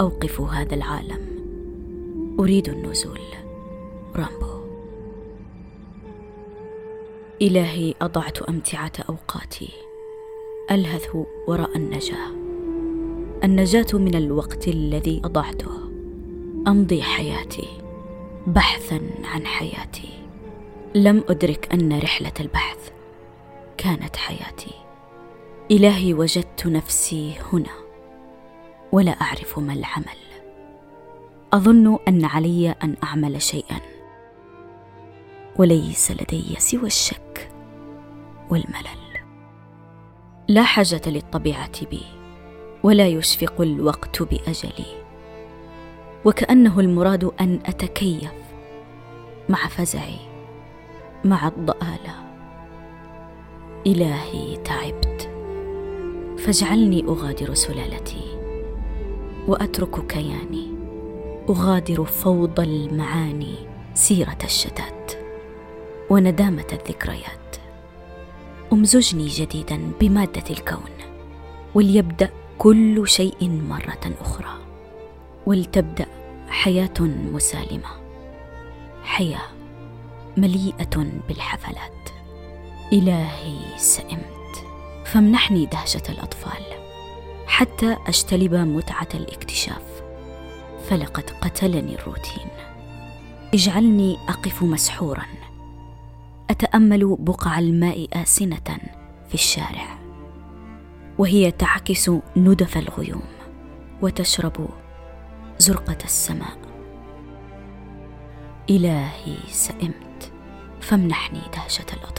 أوقف هذا العالم. أريد النزول. رامبو. إلهي أضعت أمتعة أوقاتي. ألهث وراء النجاة. النجاة من الوقت الذي أضعته. أمضي حياتي. بحثا عن حياتي. لم أدرك أن رحلة البحث كانت حياتي. إلهي وجدت نفسي هنا. ولا أعرف ما العمل. أظن أن علي أن أعمل شيئا. وليس لدي سوى الشك والملل. لا حاجة للطبيعة بي ولا يشفق الوقت بأجلي. وكأنه المراد أن أتكيف مع فزعي مع الضآلة. إلهي تعبت فاجعلني أغادر سلالتي. واترك كياني أغادر فوضى المعاني سيرة الشتات وندامة الذكريات. أمزجني جديدا بمادة الكون وليبدأ كل شيء مرة أخرى ولتبدأ حياة مسالمة. حياة مليئة بالحفلات. إلهي سئمت فامنحني دهشة الأطفال. حتى أجتلب متعة الاكتشاف. فلقد قتلني الروتين. اجعلني أقف مسحورا. أتأمل بقع الماء آسنة في الشارع. وهي تعكس ندف الغيوم وتشرب زرقة السماء. إلهي سئمت فامنحني دهشة الأطفال.